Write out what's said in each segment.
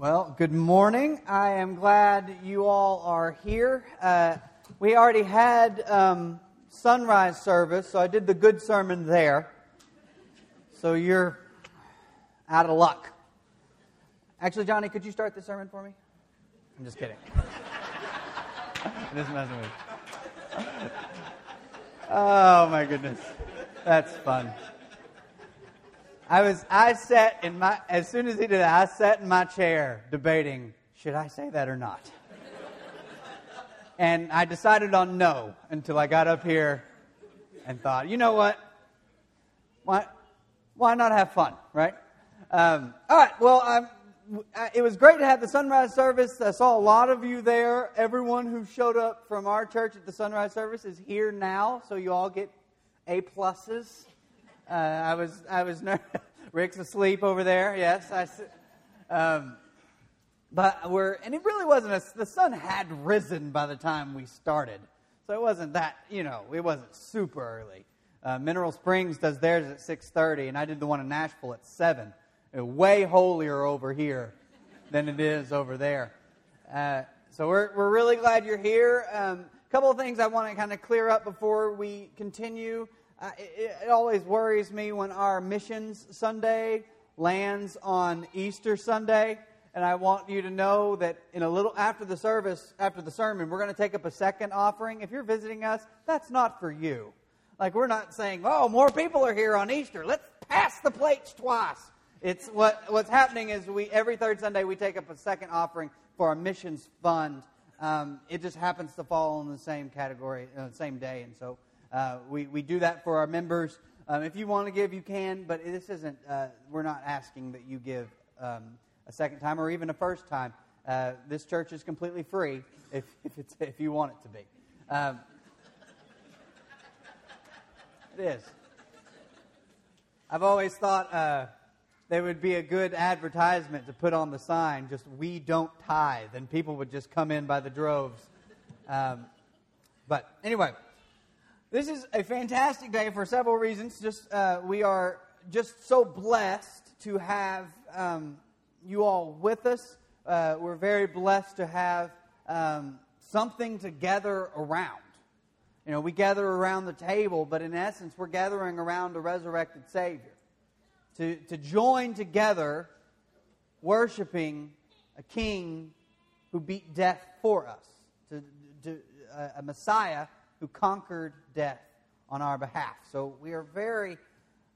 Well, good morning. I am glad you all are here. Uh, we already had um, sunrise service, so I did the good sermon there. So you're out of luck. Actually, Johnny, could you start the sermon for me? I'm just kidding. I'm just messing with you. Oh, my goodness. That's fun. I was, I sat in my, as soon as he did that, I sat in my chair debating, should I say that or not? and I decided on no until I got up here and thought, you know what? Why, why not have fun, right? Um, all right, well, I'm, it was great to have the sunrise service. I saw a lot of you there. Everyone who showed up from our church at the sunrise service is here now, so you all get A pluses. Uh, I was, I was nervous. Rick's asleep over there. Yes, I. Um, but we're, and it really wasn't. A, the sun had risen by the time we started, so it wasn't that. You know, it wasn't super early. Uh, Mineral Springs does theirs at six thirty, and I did the one in Nashville at seven. way holier over here than it is over there. Uh, so we're we're really glad you're here. A um, couple of things I want to kind of clear up before we continue. Uh, it, it always worries me when our missions Sunday lands on Easter Sunday. And I want you to know that in a little after the service, after the sermon, we're going to take up a second offering. If you're visiting us, that's not for you. Like we're not saying, "Oh, more people are here on Easter. Let's pass the plates twice." It's what what's happening is we every third Sunday we take up a second offering for our missions fund. Um, it just happens to fall in the same category, uh, same day, and so uh, we, we do that for our members. Um, if you want to give, you can, but this isn't, uh, we're not asking that you give um, a second time or even a first time. Uh, this church is completely free if, if, it's, if you want it to be. Um, it is. I've always thought uh, there would be a good advertisement to put on the sign, just we don't tithe, and people would just come in by the droves. Um, but anyway, this is a fantastic day for several reasons. Just uh, we are just so blessed to have um, you all with us. Uh, we're very blessed to have um, something to gather around. You know, we gather around the table, but in essence, we're gathering around a resurrected Savior. To, to join together worshiping a King who beat death for us, to, to uh, a Messiah who conquered death on our behalf. So we are very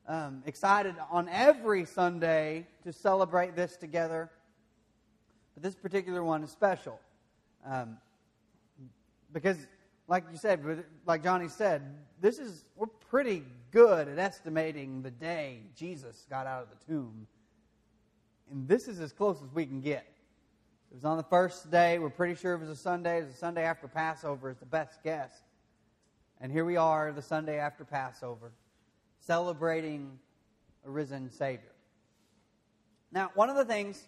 um, excited on every Sunday to celebrate this together. But this particular one is special. Um, because, like you said, like Johnny said, this is, we're pretty good at estimating the day Jesus got out of the tomb. And this is as close as we can get. It was on the first day. We're pretty sure it was a Sunday. It was a Sunday after Passover, is the best guess. And here we are, the Sunday after Passover, celebrating a risen Savior. Now, one of the things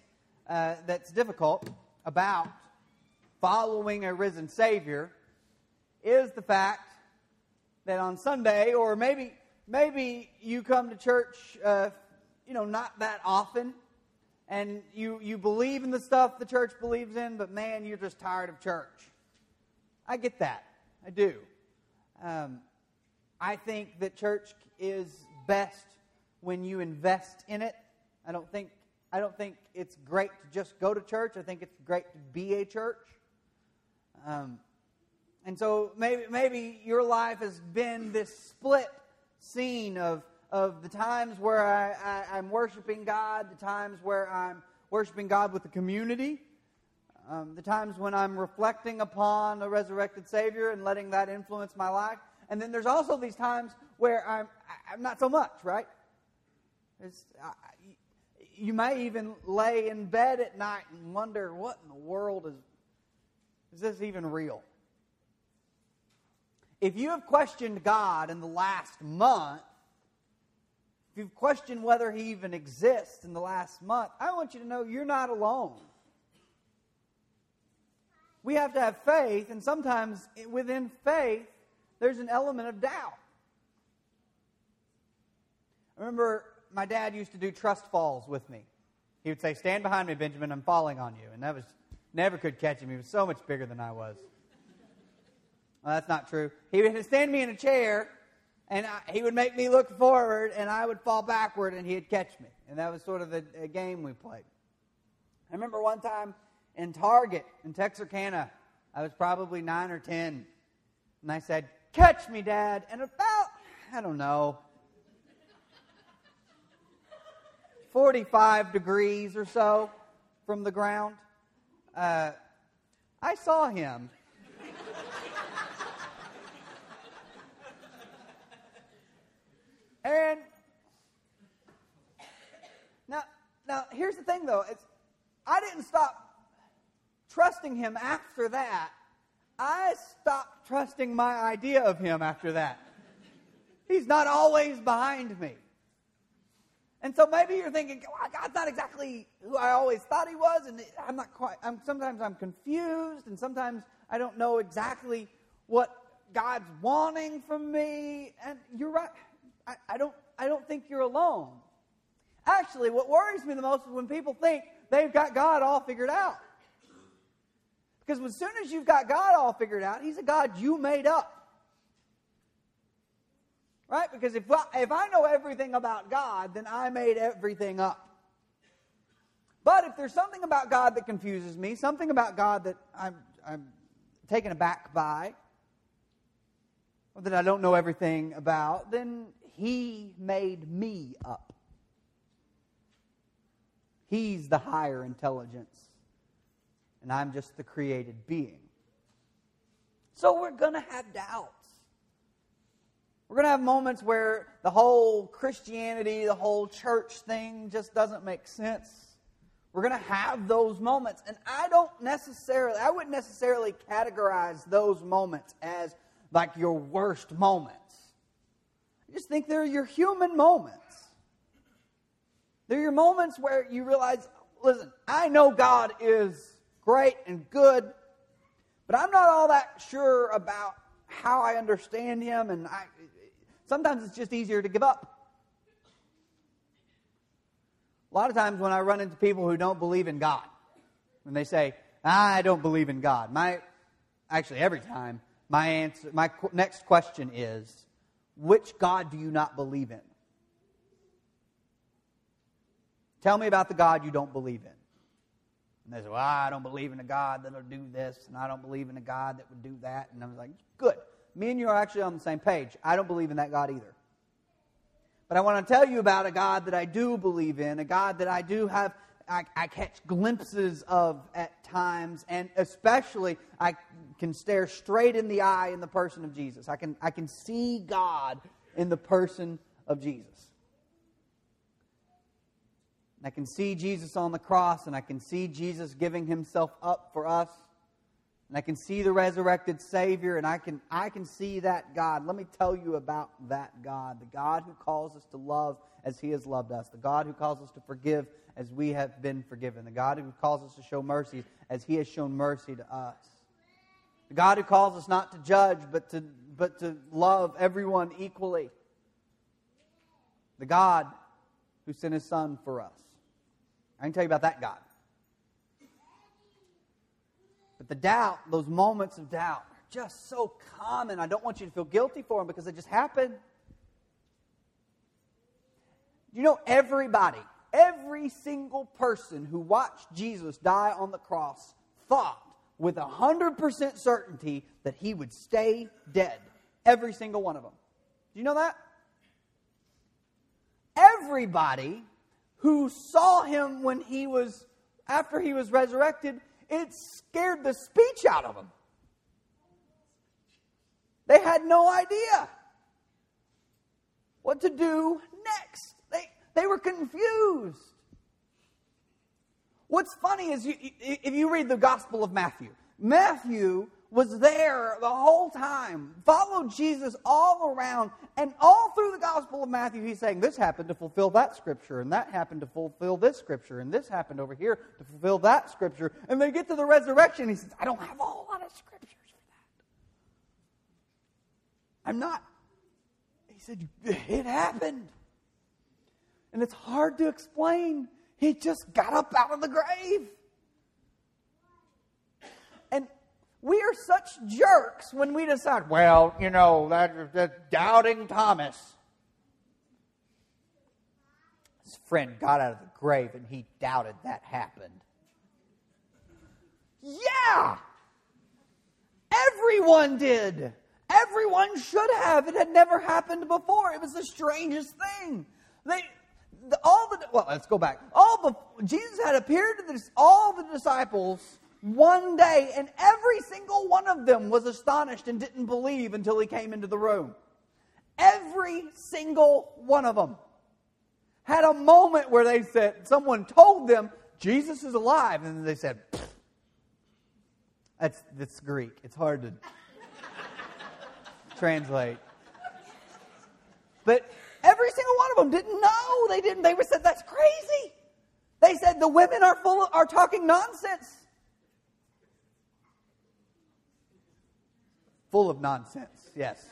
uh, that's difficult about following a risen Savior is the fact that on Sunday, or maybe maybe you come to church, uh, you know, not that often, and you you believe in the stuff the church believes in, but man, you're just tired of church. I get that, I do. Um, I think that church is best when you invest in it. I don't think I don't think it's great to just go to church. I think it's great to be a church. Um, and so maybe maybe your life has been this split scene of of the times where I, I, am worshiping God, the times where I'm worshiping God with the community, um, the times when I'm reflecting upon a resurrected Savior and letting that influence my life. And then there's also these times where I'm, I'm not so much, right? I, you may even lay in bed at night and wonder, what in the world is, is this even real? If you have questioned God in the last month, if you've questioned whether He even exists in the last month, I want you to know you're not alone we have to have faith, and sometimes within faith, there's an element of doubt. I remember my dad used to do trust falls with me. He would say, Stand behind me, Benjamin, I'm falling on you. And that was never could catch him. He was so much bigger than I was. Well, that's not true. He would stand me in a chair, and I, he would make me look forward, and I would fall backward, and he'd catch me. And that was sort of a, a game we played. I remember one time in Target in Texarkana, I was probably nine or ten, and I said, Catch me, Dad. And about, I don't know, 45 degrees or so from the ground, uh, I saw him. and now, now here's the thing, though. It's, I didn't stop trusting him after that. I stopped trusting my idea of him after that. He's not always behind me. And so maybe you're thinking, God's not exactly who I always thought he was, and I'm not quite, I'm, sometimes I'm confused, and sometimes I don't know exactly what God's wanting from me. And you're right. I, I, don't, I don't think you're alone. Actually, what worries me the most is when people think they've got God all figured out. Because as soon as you've got God all figured out, He's a God you made up. Right? Because if I, if I know everything about God, then I made everything up. But if there's something about God that confuses me, something about God that I'm, I'm taken aback by, or that I don't know everything about, then He made me up. He's the higher intelligence, and I'm just the created being. So we're going to have doubts. We're going to have moments where the whole Christianity, the whole church thing just doesn't make sense. We're going to have those moments. And I don't necessarily, I wouldn't necessarily categorize those moments as like your worst moments. I just think they're your human moments. They're your moments where you realize, listen, I know God is great and good, but I'm not all that sure about how I understand Him, and I, Sometimes it's just easier to give up. A lot of times when I run into people who don't believe in God, when they say, I don't believe in God, my actually every time my answer my next question is, which God do you not believe in? Tell me about the God you don't believe in. And they say, Well, I don't believe in a God that'll do this, and I don't believe in a God that would do that. And I was like, Good me and you are actually on the same page. I don't believe in that God either. But I want to tell you about a God that I do believe in, a God that I do have, I, I catch glimpses of at times, and especially I can stare straight in the eye in the person of Jesus. I can, I can see God in the person of Jesus. I can see Jesus on the cross, and I can see Jesus giving himself up for us. And I can see the resurrected Savior, and I can, I can see that God. Let me tell you about that God the God who calls us to love as He has loved us, the God who calls us to forgive as we have been forgiven, the God who calls us to show mercy as He has shown mercy to us, the God who calls us not to judge, but to, but to love everyone equally, the God who sent His Son for us. I can tell you about that God. But the doubt, those moments of doubt, are just so common. I don't want you to feel guilty for them because they just happen. You know, everybody, every single person who watched Jesus die on the cross thought with 100% certainty that he would stay dead. Every single one of them. Do you know that? Everybody who saw him when he was, after he was resurrected, it scared the speech out of them. They had no idea what to do next. They, they were confused. What's funny is you, if you read the Gospel of Matthew, Matthew was there the whole time, followed Jesus all around, and all through the Gospel of Matthew, he's saying, This happened to fulfill that scripture, and that happened to fulfill this scripture, and this happened over here to fulfill that scripture. And they get to the resurrection, he says, I don't have a whole lot of scriptures for that. I'm not. He said, It happened. And it's hard to explain. He just got up out of the grave. And we are such jerks when we decide, well, you know, that, that doubting Thomas. His friend got out of the grave and he doubted that happened. Yeah! Everyone did. Everyone should have. It had never happened before. It was the strangest thing. They, the, all the well, let's go back. All the Jesus had appeared to all the disciples one day, and every single one of them was astonished and didn't believe until he came into the room. Every single one of them had a moment where they said, someone told them, Jesus is alive. And they said, that's, that's Greek. It's hard to translate. But every single one of them didn't know. They didn't. They were said, that's crazy. They said the women are full of, are talking nonsense. Full of nonsense, yes.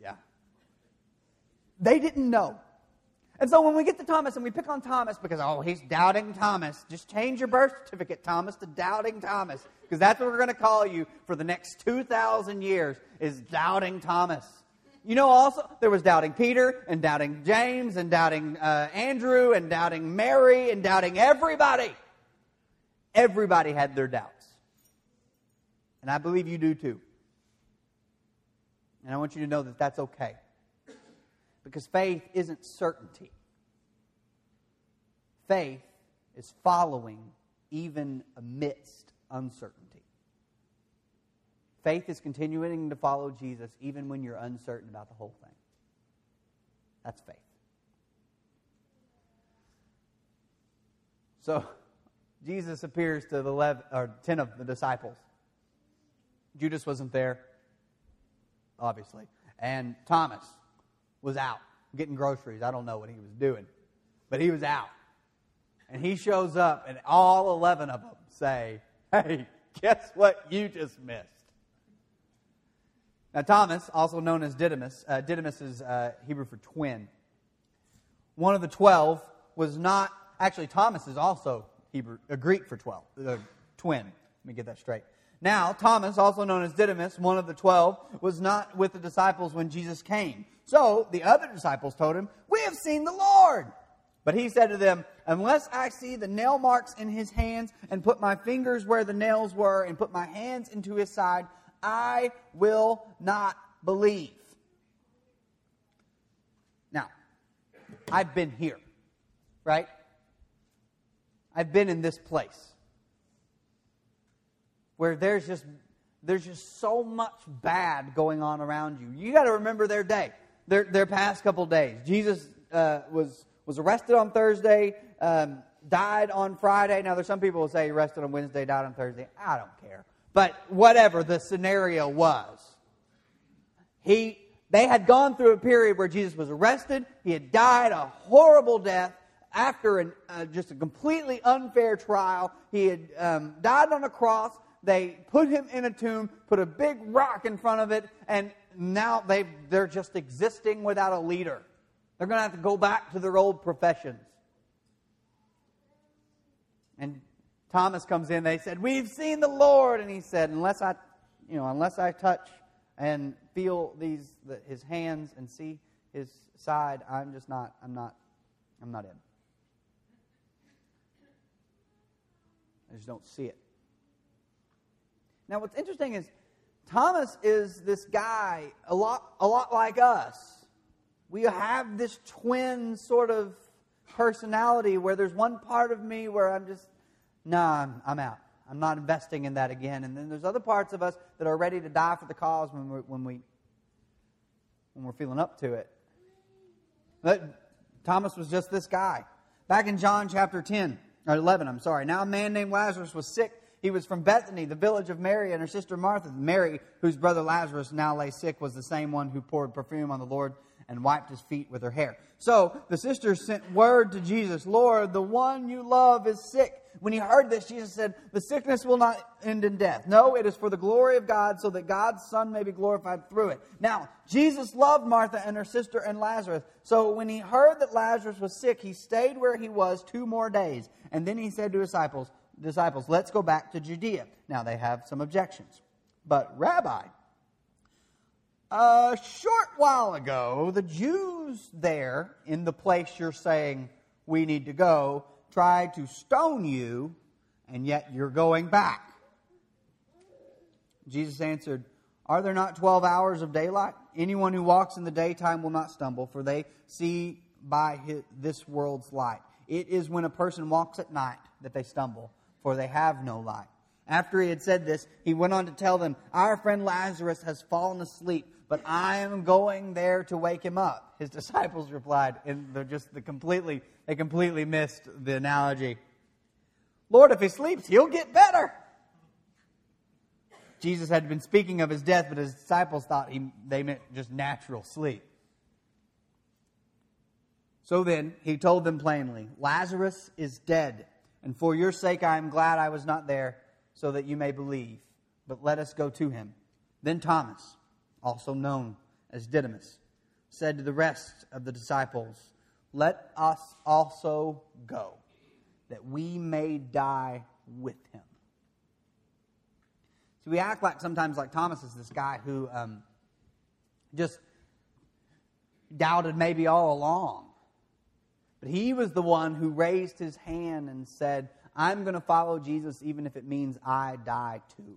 Yeah. They didn't know. And so when we get to Thomas and we pick on Thomas because, oh, he's doubting Thomas, just change your birth certificate, Thomas, to doubting Thomas. Because that's what we're going to call you for the next 2,000 years is doubting Thomas. You know, also, there was doubting Peter and doubting James and doubting uh, Andrew and doubting Mary and doubting everybody. Everybody had their doubts. And I believe you do too. And I want you to know that that's okay. Because faith isn't certainty, faith is following even amidst uncertainty. Faith is continuing to follow Jesus even when you're uncertain about the whole thing. That's faith. So, Jesus appears to the 11, or 10 of the disciples. Judas wasn't there, obviously. And Thomas was out getting groceries. I don't know what he was doing, but he was out. And he shows up, and all 11 of them say, Hey, guess what you just missed? Now, Thomas, also known as Didymus, uh, Didymus is uh, Hebrew for twin. One of the 12 was not, actually, Thomas is also Hebrew, a Greek for 12, uh, twin. Let me get that straight. Now, Thomas, also known as Didymus, one of the twelve, was not with the disciples when Jesus came. So the other disciples told him, We have seen the Lord. But he said to them, Unless I see the nail marks in his hands, and put my fingers where the nails were, and put my hands into his side, I will not believe. Now, I've been here, right? I've been in this place where there's just there's just so much bad going on around you. You got to remember their day, their their past couple days. Jesus uh, was was arrested on Thursday, um, died on Friday. Now there's some people who say he arrested on Wednesday, died on Thursday. I don't care, but whatever the scenario was, he they had gone through a period where Jesus was arrested. He had died a horrible death after an, uh, just a completely unfair trial. He had um, died on a cross they put him in a tomb, put a big rock in front of it, and now they, they're just existing without a leader. They're going to have to go back to their old professions. And Thomas comes in. They said, "We've seen the Lord," and he said, "Unless I, you know, unless I touch and feel these the, his hands and see his side, I'm just not. I'm not. I'm not in. I just don't see it." Now, what's interesting is Thomas is this guy a lot, a lot like us. We have this twin sort of personality where there's one part of me where I'm just, nah, I'm, I'm out. I'm not investing in that again. And then there's other parts of us that are ready to die for the cause when we're, when we, when we're feeling up to it. But Thomas was just this guy. Back in John chapter 10, or 11, I'm sorry. Now a man named Lazarus was sick he was from Bethany, the village of Mary and her sister Martha. Mary, whose brother Lazarus now lay sick, was the same one who poured perfume on the Lord and wiped his feet with her hair. So the sisters sent word to Jesus, Lord, the one you love is sick. When he heard this, Jesus said, The sickness will not end in death. No, it is for the glory of God, so that God's Son may be glorified through it. Now, Jesus loved Martha and her sister and Lazarus. So when he heard that Lazarus was sick, he stayed where he was two more days. And then he said to his disciples, disciples, Let's go back to Judea. Now they have some objections. But, Rabbi, a short while ago, the Jews there in the place you're saying we need to go tried to stone you, and yet you're going back. Jesus answered, Are there not 12 hours of daylight? Anyone who walks in the daytime will not stumble, for they see by his, this world's light. It is when a person walks at night that they stumble, for they have no light. After he had said this, he went on to tell them, Our friend Lazarus has fallen asleep, but I am going there to wake him up. His disciples replied, and they're just the completely, they completely missed the analogy. Lord, if he sleeps, he'll get better. Jesus had been speaking of his death, but his disciples thought he, they meant just natural sleep. So then, he told them plainly, Lazarus is dead, and for your sake I am glad I was not there, so that you may believe. But let us go to him. Then Thomas, also known as Didymus, said to the rest of the disciples, Let us also go, that we may die with him. So we act like sometimes like Thomas is this guy who um, just doubted maybe all along. But he was the one who raised his hand and said, I'm going to follow Jesus even if it means I die too.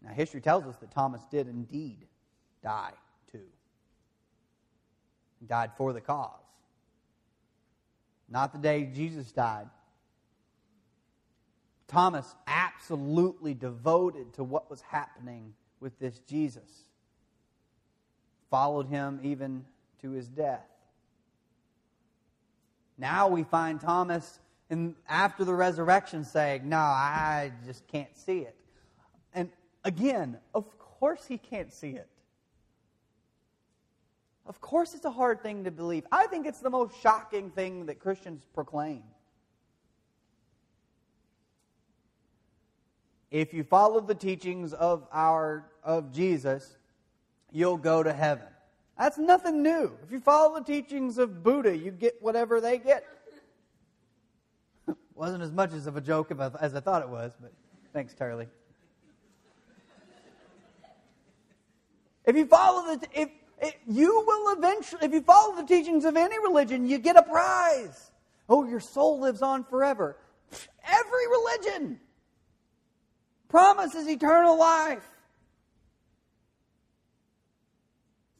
Now, history tells us that Thomas did indeed die too. He died for the cause. Not the day Jesus died. Thomas absolutely devoted to what was happening with this Jesus. Followed him even to his death. Now we find Thomas in, after the resurrection saying, No, I just can't see it. And again, of course he can't see it. Of course it's a hard thing to believe. I think it's the most shocking thing that Christians proclaim. If you follow the teachings of our of Jesus, you'll go to heaven. That's nothing new. If you follow the teachings of Buddha, you get whatever they get. Wasn't as much as of a joke as I thought it was, but thanks, Charlie. If you follow the, if, if you will eventually, if you follow the teachings of any religion, you get a prize. Oh, your soul lives on forever. Every religion promises eternal life.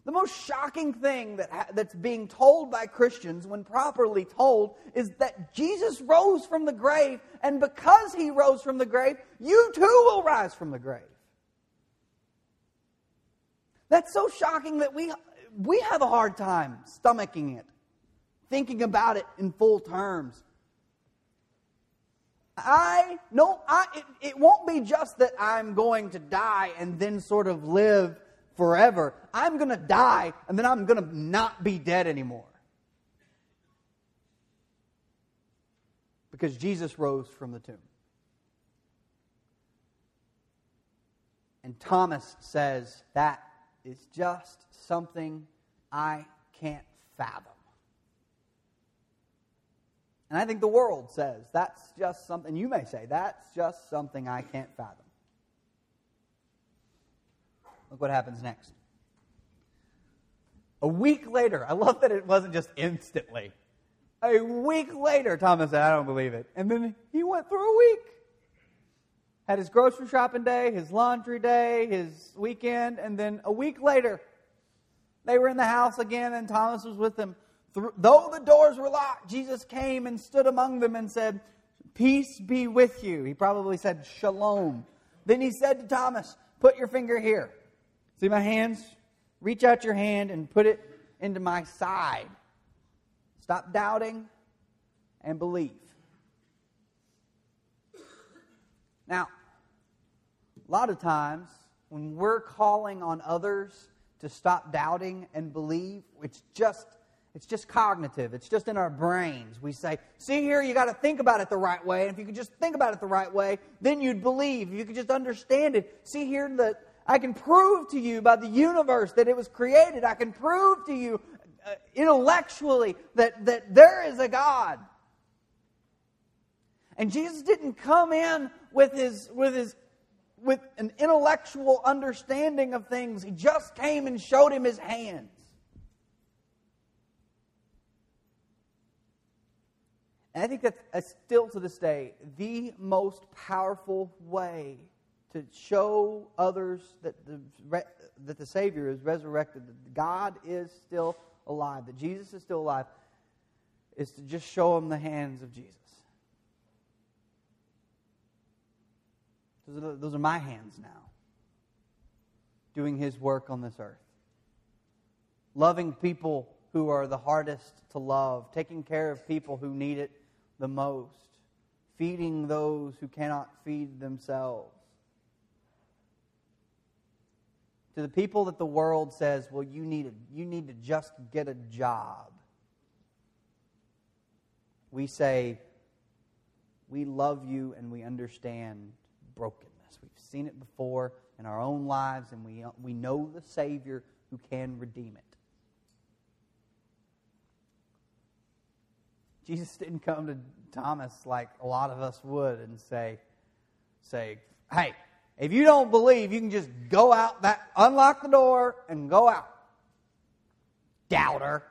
The most shocking thing that that's being told by Christians, when properly told, is that Jesus rose from the grave, and because he rose from the grave, you too will rise from the grave. That's so shocking that we, we have a hard time stomaching it, thinking about it in full terms. I no, I it, it won't be just that I'm going to die and then sort of live forever. I'm going to die and then I'm going to not be dead anymore. Because Jesus rose from the tomb. And Thomas says, That is just something I can't fathom. And I think the world says, That's just something, you may say, That's just something I can't fathom. Look what happens next. A week later, I love that it wasn't just instantly. A week later, Thomas said, I don't believe it. And then he went through a week. Had his grocery shopping day, his laundry day, his weekend, and then a week later, they were in the house again, and Thomas was with them. Though the doors were locked, Jesus came and stood among them and said, Peace be with you. He probably said, Shalom. Then he said to Thomas, Put your finger here. See my hands? Reach out your hand and put it into my side. Stop doubting and believe. Now, a lot of times when we're calling on others to stop doubting and believe. It's just it's just cognitive. It's just in our brains. We say, see here, you got to think about it the right way. And if you could just think about it the right way, then you'd believe. If you could just understand it. See here that I can prove to you by the universe that it was created. I can prove to you uh, intellectually that, that there is a God. And Jesus didn't come in with his, with his with an intellectual understanding of things. He just came and showed him his hands. And I think that's still to this day the most powerful way to show others that the, that the Savior is resurrected, that God is still alive, that Jesus is still alive, is to just show them the hands of Jesus. Those are, those are my hands now, doing His work on this earth. Loving people who are the hardest to love, taking care of people who need it the most, feeding those who cannot feed themselves. To the people that the world says, well, you need, a, you need to just get a job, we say, we love you and we understand brokenness. We've seen it before in our own lives, and we, we know the Savior who can redeem it. Jesus didn't come to Thomas like a lot of us would and say, say, hey, if you don't believe, you can just go out that unlock the door and go out. Doubter.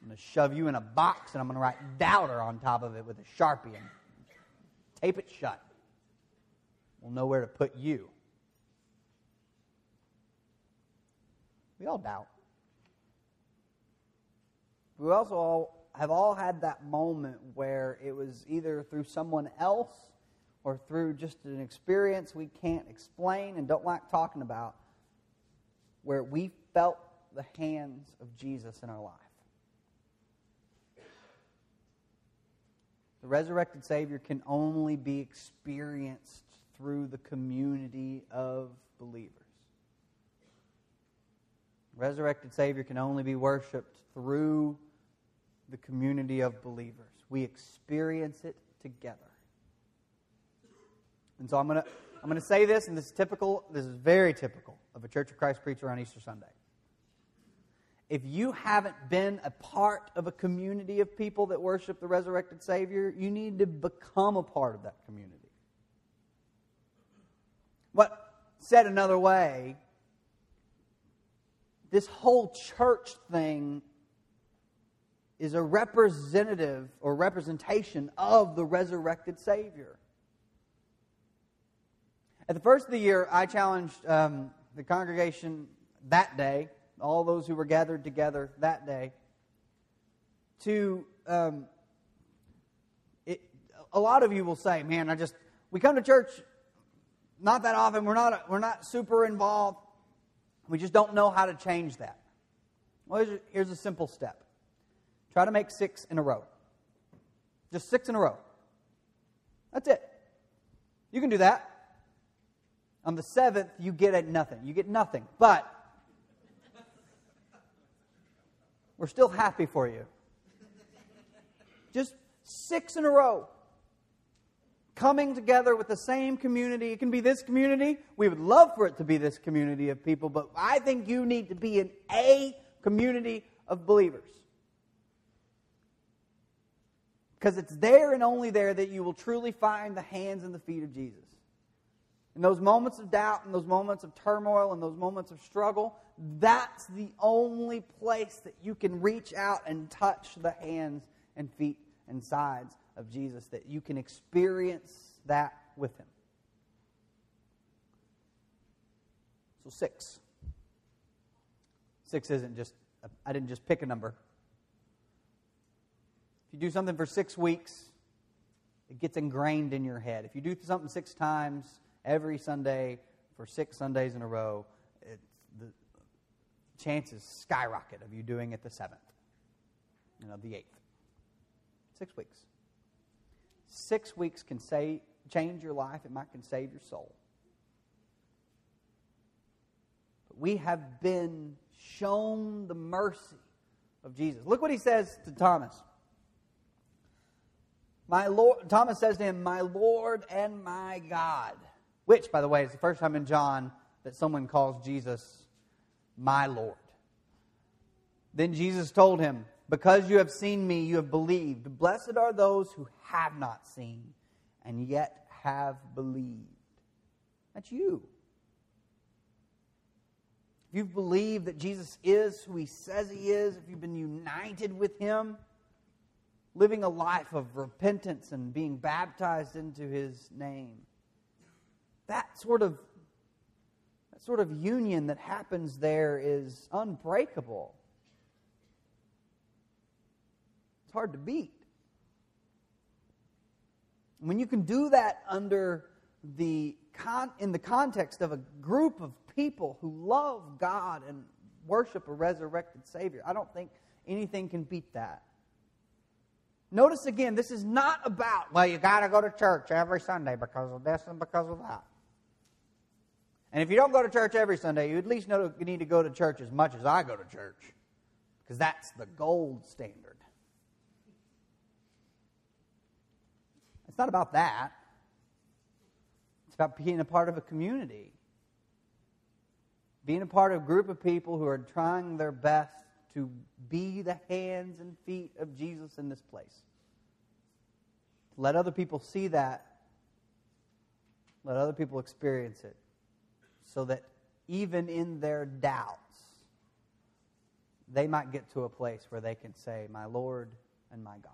I'm going to shove you in a box and I'm going to write doubter on top of it with a sharpie and tape it shut. We'll know where to put you. We all doubt. We also all have all had that moment where it was either through someone else or through just an experience we can't explain and don't like talking about, where we felt the hands of Jesus in our life. The resurrected Savior can only be experienced through the community of believers. Resurrected Savior can only be worshiped through the community of believers. We experience it together. And so I'm going to I'm going to say this, and this is typical, this is very typical of a Church of Christ preacher on Easter Sunday. If you haven't been a part of a community of people that worship the resurrected Savior, you need to become a part of that community. What, said another way, this whole church thing is a representative or representation of the resurrected Savior. At the first of the year, I challenged um, the congregation that day, all those who were gathered together that day, to. Um, it, a lot of you will say, "Man, I just we come to church not that often. We're not we're not super involved. We just don't know how to change that." Well, here's here's a simple step. Try to make six in a row. Just six in a row. That's it. You can do that. On the seventh, you get at nothing. You get nothing. But we're still happy for you. Just six in a row. Coming together with the same community. It can be this community. We would love for it to be this community of people, but I think you need to be in a community of believers. Because it's there and only there that you will truly find the hands and the feet of Jesus. In those moments of doubt, in those moments of turmoil, in those moments of struggle, that's the only place that you can reach out and touch the hands and feet and sides of Jesus, that you can experience that with Him. So, six. Six isn't just, I didn't just pick a number. If you do something for six weeks, it gets ingrained in your head. If you do something six times every Sunday for six Sundays in a row, the chances skyrocket of you doing it the seventh, you know, the eighth. Six weeks. Six weeks can say, change your life, it might can save your soul. But We have been shown the mercy of Jesus. Look what he says to Thomas. My Lord, Thomas says to him, My Lord and my God. Which, by the way, is the first time in John that someone calls Jesus my Lord. Then Jesus told him, Because you have seen me, you have believed. Blessed are those who have not seen and yet have believed. That's you. If you've believed that Jesus is who he says he is, if you've been united with him, living a life of repentance and being baptized into his name, that sort of that sort of union that happens there is unbreakable. It's hard to beat. When you can do that under the con- in the context of a group of people who love God and worship a resurrected Savior, I don't think anything can beat that. Notice again, this is not about, well, you got to go to church every Sunday because of this and because of that. And if you don't go to church every Sunday, you at least know you need to go to church as much as I go to church because that's the gold standard. It's not about that. It's about being a part of a community, being a part of a group of people who are trying their best to be the hands and feet of Jesus in this place. Let other people see that. Let other people experience it so that even in their doubts, they might get to a place where they can say, My Lord and my God.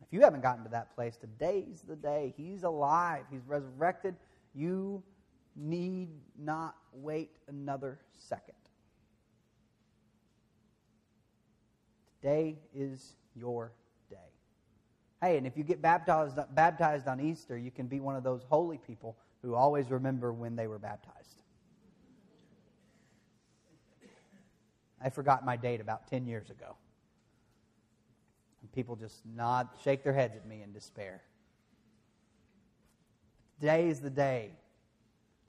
If you haven't gotten to that place, today's the day. He's alive, He's resurrected. You need not wait another second. Today is your day. Hey, and if you get baptized, baptized on Easter, you can be one of those holy people who always remember when they were baptized. I forgot my date about 10 years ago. And people just nod, shake their heads at me in despair. Today is the day.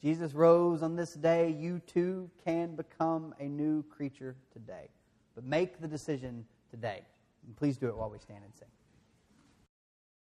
Jesus rose on this day. You too can become a new creature today. But make the decision today. And please do it while we stand and sing.